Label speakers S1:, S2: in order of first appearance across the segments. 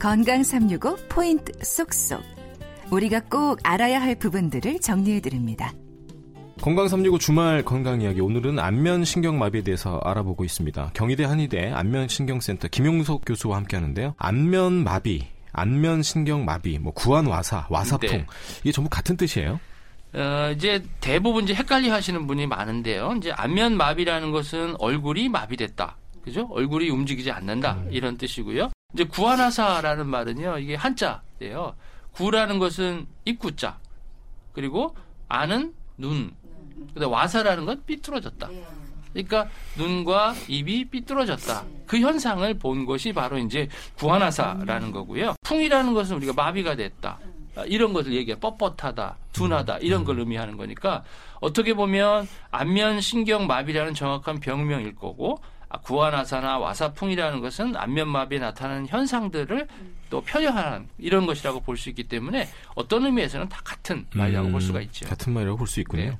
S1: 건강 365 포인트 쏙쏙. 우리가 꼭 알아야 할 부분들을 정리해 드립니다.
S2: 건강 365 주말 건강 이야기 오늘은 안면 신경마비에 대해서 알아보고 있습니다. 경희대 한의대 안면 신경센터 김용석 교수와 함께 하는데요. 안면 마비, 안면 신경 마비, 뭐 구안 와사, 와사풍 네. 이게 전부 같은 뜻이에요?
S3: 어, 이제 대부분 이제 헷갈려 하시는 분이 많은데요. 이제 안면 마비라는 것은 얼굴이 마비됐다. 그죠? 얼굴이 움직이지 않는다. 음. 이런 뜻이고요. 이제 구안하사라는 말은요. 이게 한자예요. 구라는 것은 입구자. 그리고 안은 눈. 근데 와사라는 건 삐뚤어졌다. 그러니까 눈과 입이 삐뚤어졌다. 그 현상을 본 것이 바로 이제 구안하사라는 거고요. 풍이라는 것은 우리가 마비가 됐다. 이런 것을 얘기해 뻣뻣하다, 둔하다 이런 걸 의미하는 거니까 어떻게 보면 안면 신경 마비라는 정확한 병명일 거고 아, 구안화사나 와사풍이라는 것은 안면마비에 나타나는 현상들을 또 표현하는 이런 것이라고 볼 수 있기 때문에 어떤 의미에서는 다 같은 말이라고 음, 볼 수가 있죠.
S2: 같은 말이라고 볼 수 있군요. 네.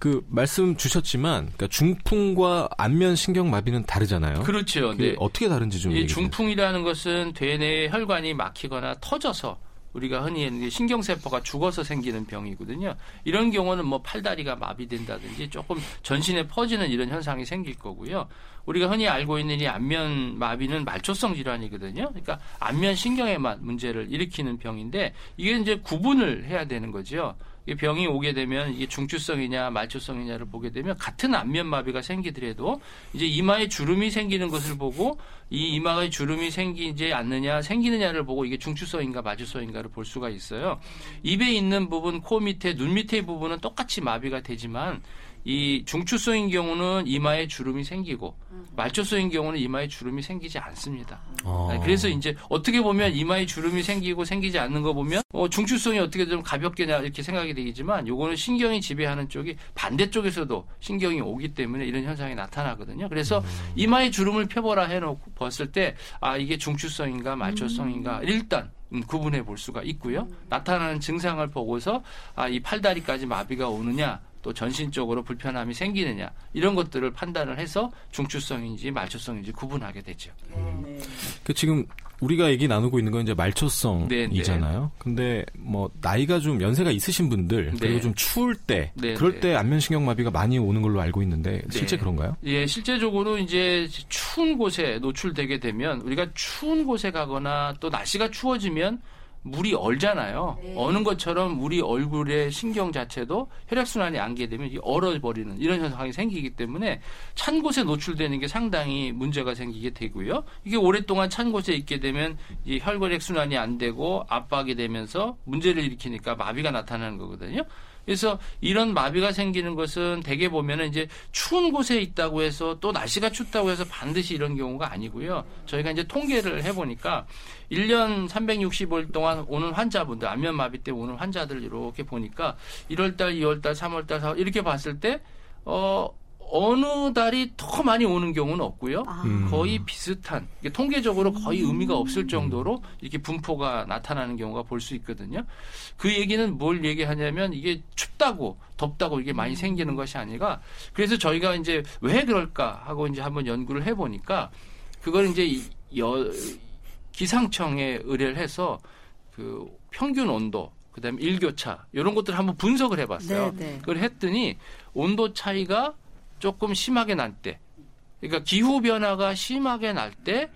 S2: 그 말씀 주셨지만 그러니까 중풍과 안면 신경 마비는 다르잖아요.
S3: 그렇죠. 네.
S2: 어떻게 다른지 좀
S3: 주세요. 중풍이라는 것은 되뇌 혈관이 막히거나 터져서 우리가 흔히 신경세포가 죽어서 생기는 병이거든요. 이런 경우는 뭐 팔다리가 마비된다든지 조금 전신에 퍼지는 이런 현상이 생길 거고요. 우리가 흔히 알고 있는 이 안면 마비는 말초성 질환이거든요. 그러니까 안면 신경에만 문제를 일으키는 병인데 이게 이제 구분을 해야 되는 거죠. 이 병이 오게 되면 이게 중추성이냐 말초성이냐를 보게 되면 같은 안면마비가 생기더라도 이제 이마에 주름이 생기는 것을 보고 이 이마에 주름이 생기지 않느냐 생기느냐를 보고 이게 중추성인가 말초성인가를 볼 수가 있어요. 입에 있는 부분, 코 밑에, 눈 밑에 부분은 똑같이 마비가 되지만 이 중추성인 경우는 이마에 주름이 생기고 말초성인 경우는 이마에 주름이 생기지 않습니다. 아. 그래서 이제 어떻게 보면 이마에 주름이 생기고 생기지 않는 거 보면 어, 중추성이 어떻게 좀 가볍게 나 이렇게 생각이 되겠지만 요거는 신경이 지배하는 쪽이 반대쪽에서도 신경이 오기 때문에 이런 현상이 나타나거든요. 그래서 음. 이마에 주름을 펴보라 해놓고 봤을 때 아 이게 중추성인가 말초성인가 음. 일단 음, 구분해 볼 수가 있고요. 음. 나타나는 증상을 보고서 아 이 팔다리까지 마비가 오느냐 또 전신적으로 불편함이 생기느냐 이런 것들을 판단을 해서 중추성인지 말초성인지 구분하게 되죠. 음.
S2: 그 지금 우리가 얘기 나누고 있는 건 이제 말초성이잖아요. 네, 네. 근데 뭐 나이가 좀 연세가 있으신 분들 네. 그리고 좀 추울 때 네, 그럴 네. 때 안면신경 마비가 많이 오는 걸로 알고 있는데 실제 네. 그런가요?
S3: 예, 실제적으로 이제 추운 곳에 노출되게 되면 우리가 추운 곳에 가거나 또 날씨가 추워지면 물이 얼잖아요. 네. 어는 것처럼 우리 얼굴의 신경 자체도 혈액순환이 안 게 되면 얼어버리는 이런 현상이 생기기 때문에 찬 곳에 노출되는 게 상당히 문제가 생기게 되고요. 이게 오랫동안 찬 곳에 있게 되면 이 혈액순환이 안 되고 압박이 되면서 문제를 일으키니까 마비가 나타나는 거거든요. 그래서 이런 마비가 생기는 것은 대개 보면은 이제 추운 곳에 있다고 해서 또 날씨가 춥다고 해서 반드시 이런 경우가 아니고요. 저희가 이제 통계를 해보니까 1년 365일 동안 오는 환자분들, 안면 마비 때문에 오는 환자들 이렇게 보니까 1월달, 2월달, 3월달, 4월 이렇게 봤을 때, 어, 어느 달이 더 많이 오는 경우는 없고요. 아. 음. 거의 비슷한 통계적으로 거의 의미가 없을 정도로 이렇게 분포가 나타나는 경우가 볼 수 있거든요. 그 얘기는 뭘 얘기하냐면 이게 춥다고 덥다고 이게 많이 음. 생기는 것이 아니라 그래서 저희가 이제 왜 그럴까 하고 이제 한번 연구를 해 보니까 그걸 이제 여, 기상청에 의뢰를 해서 그 평균 온도 그다음에 일교차 이런 것들을 한번 분석을 해봤어요. 네, 네. 그걸 했더니 온도 차이가 조금 심하게 날 때, 그러니까 기후 변화가 심하게 날 때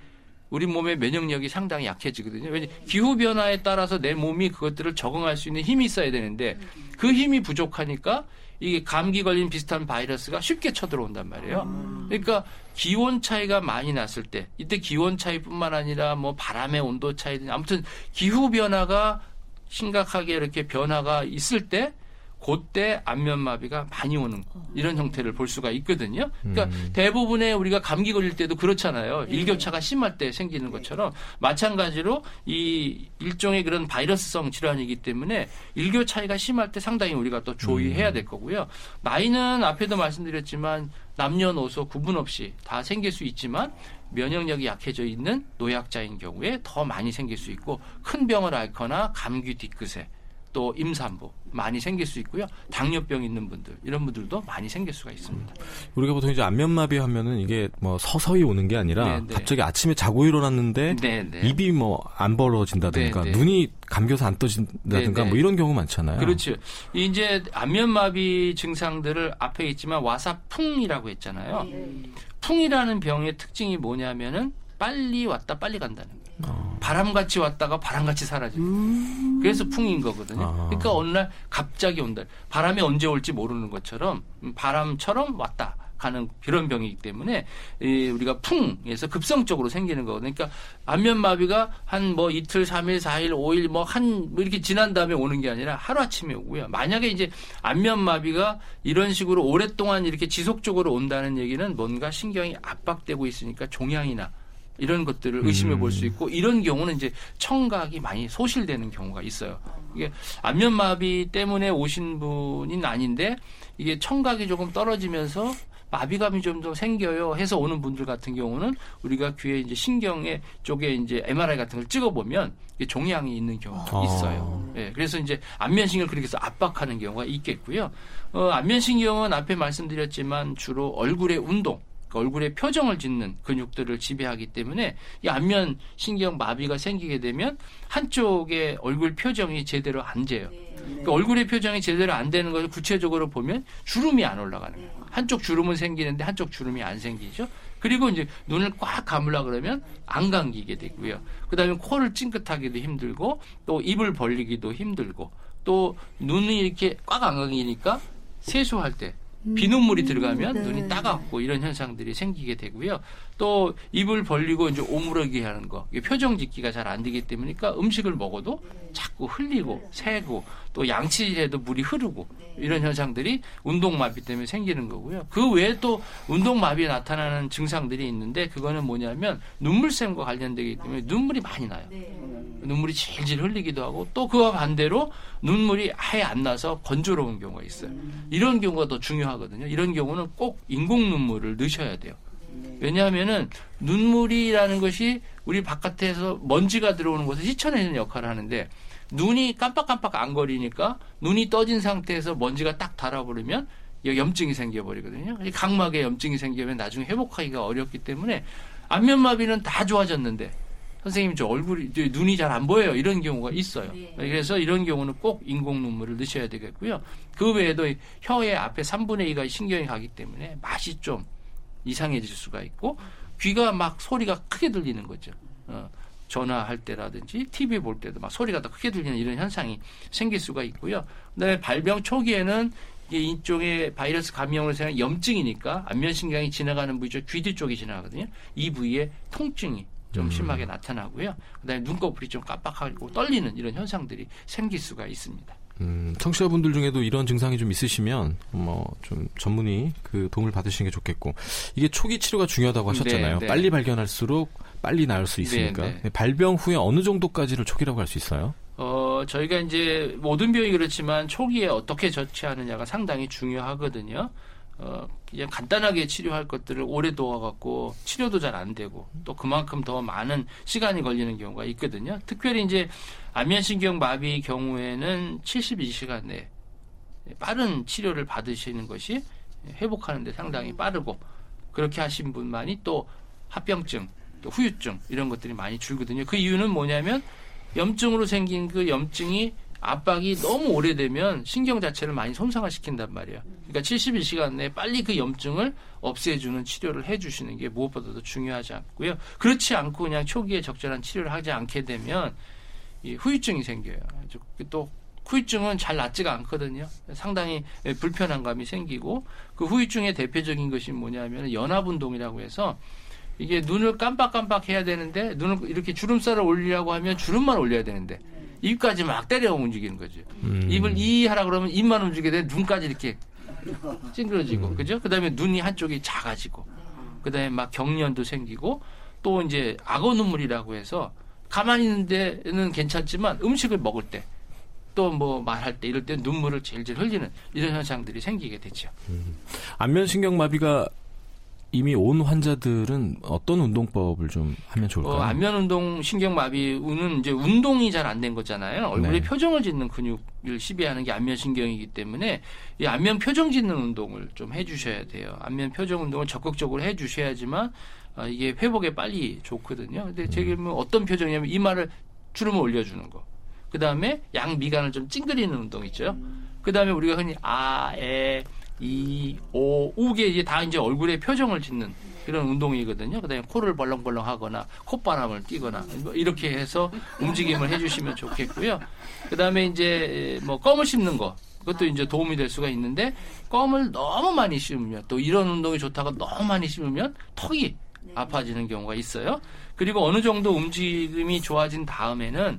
S3: 우리 몸의 면역력이 상당히 약해지거든요. 왜냐 기후 변화에 따라서 내 몸이 그것들을 적응할 수 있는 힘이 있어야 되는데 그 힘이 부족하니까 이게 감기 걸린 비슷한 바이러스가 쉽게 쳐들어온단 말이에요. 그러니까 기온 차이가 많이 났을 때 이때 기온 차이뿐만 아니라 뭐 바람의 온도 차이든 아무튼 기후 변화가 심각하게 이렇게 변화가 있을 때 그때 안면마비가 많이 오는 이런 형태를 볼 수가 있거든요. 그러니까 음. 대부분의 우리가 감기 걸릴 때도 그렇잖아요. 네. 일교차가 심할 때 생기는 것처럼 마찬가지로 이 일종의 그런 바이러스성 질환이기 때문에 일교 차이가 심할 때 상당히 우리가 또 조의해야 음. 될 거고요. 나이는 앞에도 말씀드렸지만 남녀노소 구분 없이 다 생길 수 있지만 면역력이 약해져 있는 노약자인 경우에 더 많이 생길 수 있고 큰 병을 앓거나 감기 뒤끝에 또 임산부 많이 생길 수 있고요. 당뇨병 있는 분들 이런 분들도 많이 생길 수가 있습니다.
S2: 우리가 보통 이제 안면마비 하면은 이게 뭐 서서히 오는 게 아니라
S3: 네, 네.
S2: 갑자기 아침에 자고 일어났는데
S3: 네, 네.
S2: 입이 뭐 안 벌어진다든가
S3: 네, 네.
S2: 눈이 감겨서 안 떠진다든가
S3: 네, 네.
S2: 뭐 이런 경우 많잖아요.
S3: 그렇죠. 이제 안면마비 증상들을 앞에 있지만 와사풍이라고 했잖아요. 풍이라는 병의 특징이 뭐냐면은 빨리 왔다 빨리 간다는 거예요.
S2: 어.
S3: 바람같이 왔다가 바람같이 사라지는 거예요. 그래서 풍인 거거든요.
S2: 아.
S3: 그러니까 어느 날 갑자기 온다. 바람이 언제 올지 모르는 것처럼 음, 바람처럼 왔다 가는 그런 병이기 때문에 이 우리가 풍에서 급성적으로 생기는 거거든요. 그러니까 안면마비가 한 뭐 이틀, 삼일, 사일, 오일 뭐한 뭐 이렇게 지난 다음에 오는 게 아니라 하루아침에 오고요. 만약에 이제 안면마비가 이런 식으로 오랫동안 이렇게 지속적으로 온다는 얘기는 뭔가 신경이 압박되고 있으니까 종양이나 이런 것들을 의심해 볼 수 있고 이런 경우는 이제 청각이 많이 소실되는 경우가 있어요. 이게 안면마비 때문에 오신 분은 아닌데 이게 청각이 조금 떨어지면서 마비감이 좀 더 생겨요 해서 오는 분들 같은 경우는 우리가 귀에 이제 신경의 쪽에 이제 MRI 같은 걸 찍어 보면 이게 종양이 있는 경우가
S2: 아.
S3: 있어요. 예, 그래서 이제 안면신경을 그렇게 해서 압박하는 경우가 있겠고요. 어, 안면신경은 앞에 말씀드렸지만 주로 얼굴의 운동, 그러니까 얼굴의 표정을 짓는 근육들을 지배하기 때문에 이 안면 신경 마비가 생기게 되면 한쪽의 얼굴 표정이 제대로 안 돼요. 그러니까 얼굴의 표정이 제대로 안 되는 것을 구체적으로 보면 주름이 안 올라가는 거예요. 한쪽 주름은 생기는데 한쪽 주름이 안 생기죠. 그리고 이제 눈을 꽉 감으려 그러면 안 감기게 되고요. 그다음에 코를 찡긋하기도 힘들고 또 입을 벌리기도 힘들고 또 눈이 이렇게 꽉 안 감기니까 세수할 때 비눗물이 들어가면
S4: 네.
S3: 눈이 따갑고 이런 현상들이 생기게 되고요. 또 입을 벌리고 이제 오므라기 하는 거, 표정 짓기가 잘 안 되기 때문이니까 음식을 먹어도 자꾸 흘리고 새고 또 양치질해도 물이 흐르고 이런 현상들이 운동마비 때문에 생기는 거고요. 그 외에 또 운동마비에 나타나는 증상들이 있는데 그거는 뭐냐면 눈물샘과 관련되기 때문에 눈물이 많이 나요. 눈물이 질질 흘리기도 하고 또 그와 반대로 눈물이 아예 안 나서 건조로운 경우가 있어요. 이런 경우가 더 중요하거든요. 이런 경우는 꼭 인공 눈물을 넣으셔야 돼요. 왜냐하면은 눈물이라는 것이 우리 바깥에서 먼지가 들어오는 것을 씻어내는 역할을 하는데 눈이 깜빡깜빡 안 거리니까 눈이 떠진 상태에서 먼지가 딱 달아버리면 이 염증이 생겨버리거든요. 이 각막에 염증이 생기면 나중에 회복하기가 어렵기 때문에 안면마비는 다 좋아졌는데 선생님 저 얼굴이 눈이 잘 안 보여요 이런 경우가 있어요. 그래서 이런 경우는 꼭 인공 눈물을 넣으셔야 되겠고요. 그 외에도 이 혀의 앞에 3분의 2가 신경이 가기 때문에 맛이 좀 이상해질 수가 있고 귀가 막 소리가 크게 들리는 거죠. 어, 전화할 때라든지 TV 볼 때도 막 소리가 더 크게 들리는 이런 현상이 생길 수가 있고요. 그다음에 발병 초기에는 이게 이쪽에 바이러스 감염을 생한 염증이니까 안면신경이 지나가는 부위죠. 귀 뒤쪽이 지나가거든요. 이 부위에 통증이 좀 심하게 나타나고요. 그다음에 눈꺼풀이 좀 깜빡하고 떨리는 이런 현상들이 생길 수가 있습니다.
S2: 음, 청취자분들 중에도 이런 증상이 좀 있으시면 뭐 좀 전문의 그 도움을 받으시는 게 좋겠고 이게 초기 치료가 중요하다고 하셨잖아요.
S3: 네, 네.
S2: 빨리 발견할수록 빨리 나을 수 있으니까
S3: 네, 네.
S2: 발병 후에 어느 정도까지를 초기라고 할 수 있어요?
S3: 어, 저희가 이제 모든 병이 그렇지만 초기에 어떻게 조치하느냐가 상당히 중요하거든요. 어, 그냥 간단하게 치료할 것들을 오래 둬갖고 치료도 잘 안 되고 또 그만큼 더 많은 시간이 걸리는 경우가 있거든요. 특별히 이제 안면신경 마비 경우에는 72시간 내에 빠른 치료를 받으시는 것이 회복하는데 상당히 빠르고 그렇게 하신 분만이 또 합병증, 또 후유증 이런 것들이 많이 줄거든요. 그 이유는 뭐냐면 염증으로 생긴 그 염증이 압박이 너무 오래되면 신경 자체를 많이 손상을 시킨단 말이에요. 그러니까 72시간 내에 빨리 그 염증을 없애주는 치료를 해주시는 게 무엇보다도 중요하지 않고요. 그렇지 않고 그냥 초기에 적절한 치료를 하지 않게 되면 이 후유증이 생겨요. 또 후유증은 잘 낫지가 않거든요. 상당히 불편한 감이 생기고 그 후유증의 대표적인 것이 뭐냐면 연합운동이라고 해서 이게 눈을 깜빡깜빡 해야 되는데 눈을 이렇게 주름살을 올리려고 하면 주름만 올려야 되는데 입까지 막 때려 움직이는 거죠.
S2: 음.
S3: 입을 이 하라 그러면 입만 움직이게 돼 눈까지 이렇게 찡그러지고
S2: 음.
S3: 그죠? 그다음에 눈이 한쪽이 작아지고 그다음에 막 경련도 생기고 또 이제 악어 눈물이라고 해서 가만히 있는 데는 괜찮지만 음식을 먹을 때 또뭐 말할 때 이럴 때 눈물을 질질 흘리는 이런 현상들이 생기게 되죠.
S2: 안면신경 마비가 이미 온 환자들은 어떤 운동법을 좀 하면 좋을까요?
S3: 어, 안면 운동 신경마비는 이제 운동이 잘 안 된 거잖아요. 얼굴에
S2: 네.
S3: 표정을 짓는 근육을 시비하는 게 안면 신경이기 때문에 이 안면 표정 짓는 운동을 좀 해주셔야 돼요. 안면 표정 운동을 적극적으로 해주셔야지만 어, 이게 회복에 빨리 좋거든요. 근데 제게 뭐 어떤 표정이냐면 이마를 주름을 올려주는 거. 그 다음에 양 미간을 좀 찡그리는 운동 있죠. 그 다음에 우리가 흔히 아, 에, 이, 오, 우게 이제 다 이제 얼굴에 표정을 짓는 그런 운동이거든요. 그 다음에 코를 벌렁벌렁 하거나 콧바람을 띄거나 뭐 이렇게 해서 움직임을 해주시면 좋겠고요. 그 다음에 이제 뭐 껌을 씹는 거. 그것도 이제 도움이 될 수가 있는데 껌을 너무 많이 씹으면 또 이런 운동이 좋다고 너무 많이 씹으면 턱이 아파지는 경우가 있어요. 그리고 어느 정도 움직임이 좋아진 다음에는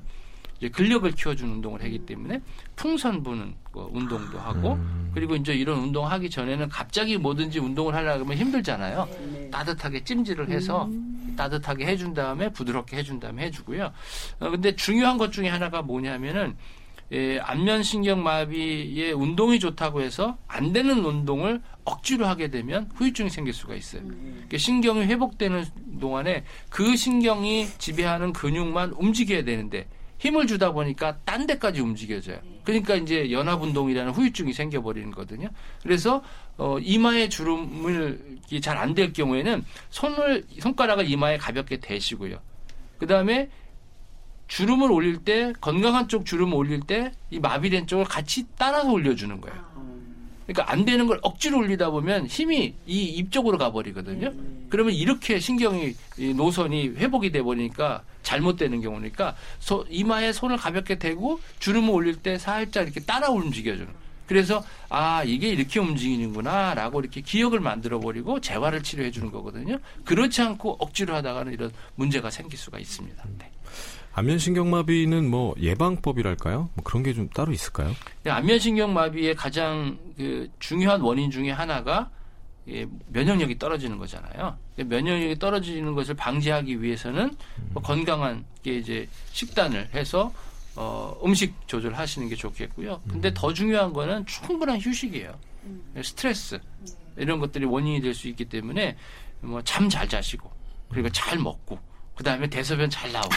S3: 근력을 키워주는 운동을 하기 때문에 풍선 부는 거 운동도 하고 그리고 이제 이런 운동 하기 전에는 갑자기 뭐든지 운동을 하려고 하면 힘들잖아요. 따뜻하게 찜질을 해서 따뜻하게 해준 다음에 부드럽게 해준 다음에 해주고요. 어, 근데 중요한 것 중에 하나가 뭐냐면은 예, 안면신경마비에 운동이 좋다고 해서 안 되는 운동을 억지로 하게 되면 후유증이 생길 수가 있어요. 그러니까 신경이 회복되는 동안에 그 신경이 지배하는 근육만 움직여야 되는데 힘을 주다 보니까 딴 데까지 움직여져요. 그러니까 이제 연합 운동이라는 후유증이 생겨버리는 거거든요. 그래서 어, 이마에 주름을 잘 안 될 경우에는 손을 손가락을 이마에 가볍게 대시고요. 그 다음에 주름을 올릴 때 건강한 쪽 주름을 올릴 때 이 마비된 쪽을 같이 따라서 올려주는 거예요. 그러니까 안 되는 걸 억지로 올리다 보면 힘이 이 입 쪽으로 가버리거든요. 그러면 이렇게 신경이 이 노선이 회복이 돼 버리니까 잘못되는 경우니까 소- 이마에 손을 가볍게 대고 주름을 올릴 때 살짝 이렇게 따라 움직여주는. 그래서 아 이게 이렇게 움직이는구나라고 이렇게 기억을 만들어 버리고 재활을 치료해 주는 거거든요. 그렇지 않고 억지로 하다가는 이런 문제가 생길 수가 있습니다. 네.
S2: 안면신경마비는 뭐 예방법이랄까요? 뭐 그런 게 좀 따로 있을까요?
S3: 네, 안면신경마비의 가장 그 중요한 원인 중에 하나가 예, 면역력이 떨어지는 거잖아요. 근데 면역력이 떨어지는 것을 방지하기 위해서는 뭐 건강한 게 이제 식단을 해서 어, 음식 조절하시는 게 좋겠고요. 근데 더 중요한 거는 충분한 휴식이에요. 스트레스 이런 것들이 원인이 될 수 있기 때문에 뭐 잠 잘 자시고 그리고 잘 먹고 그 다음에 대소변 잘 나오고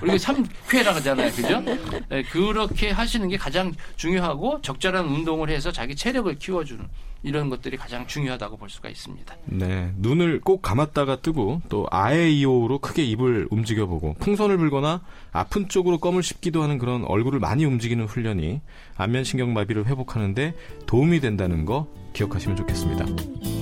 S3: 그리고 삼쾌라 하잖아요, 그죠? 네, 그렇게 하시는 게 가장 중요하고 적절한 운동을 해서 자기 체력을 키워주는 이런 것들이 가장 중요하다고 볼 수가 있습니다.
S2: 네, 눈을 꼭 감았다가 뜨고 또 아에이오로 크게 입을 움직여보고 풍선을 불거나 아픈 쪽으로 껌을 씹기도 하는 그런 얼굴을 많이 움직이는 훈련이 안면신경마비를 회복하는데 도움이 된다는 거 기억하시면 좋겠습니다.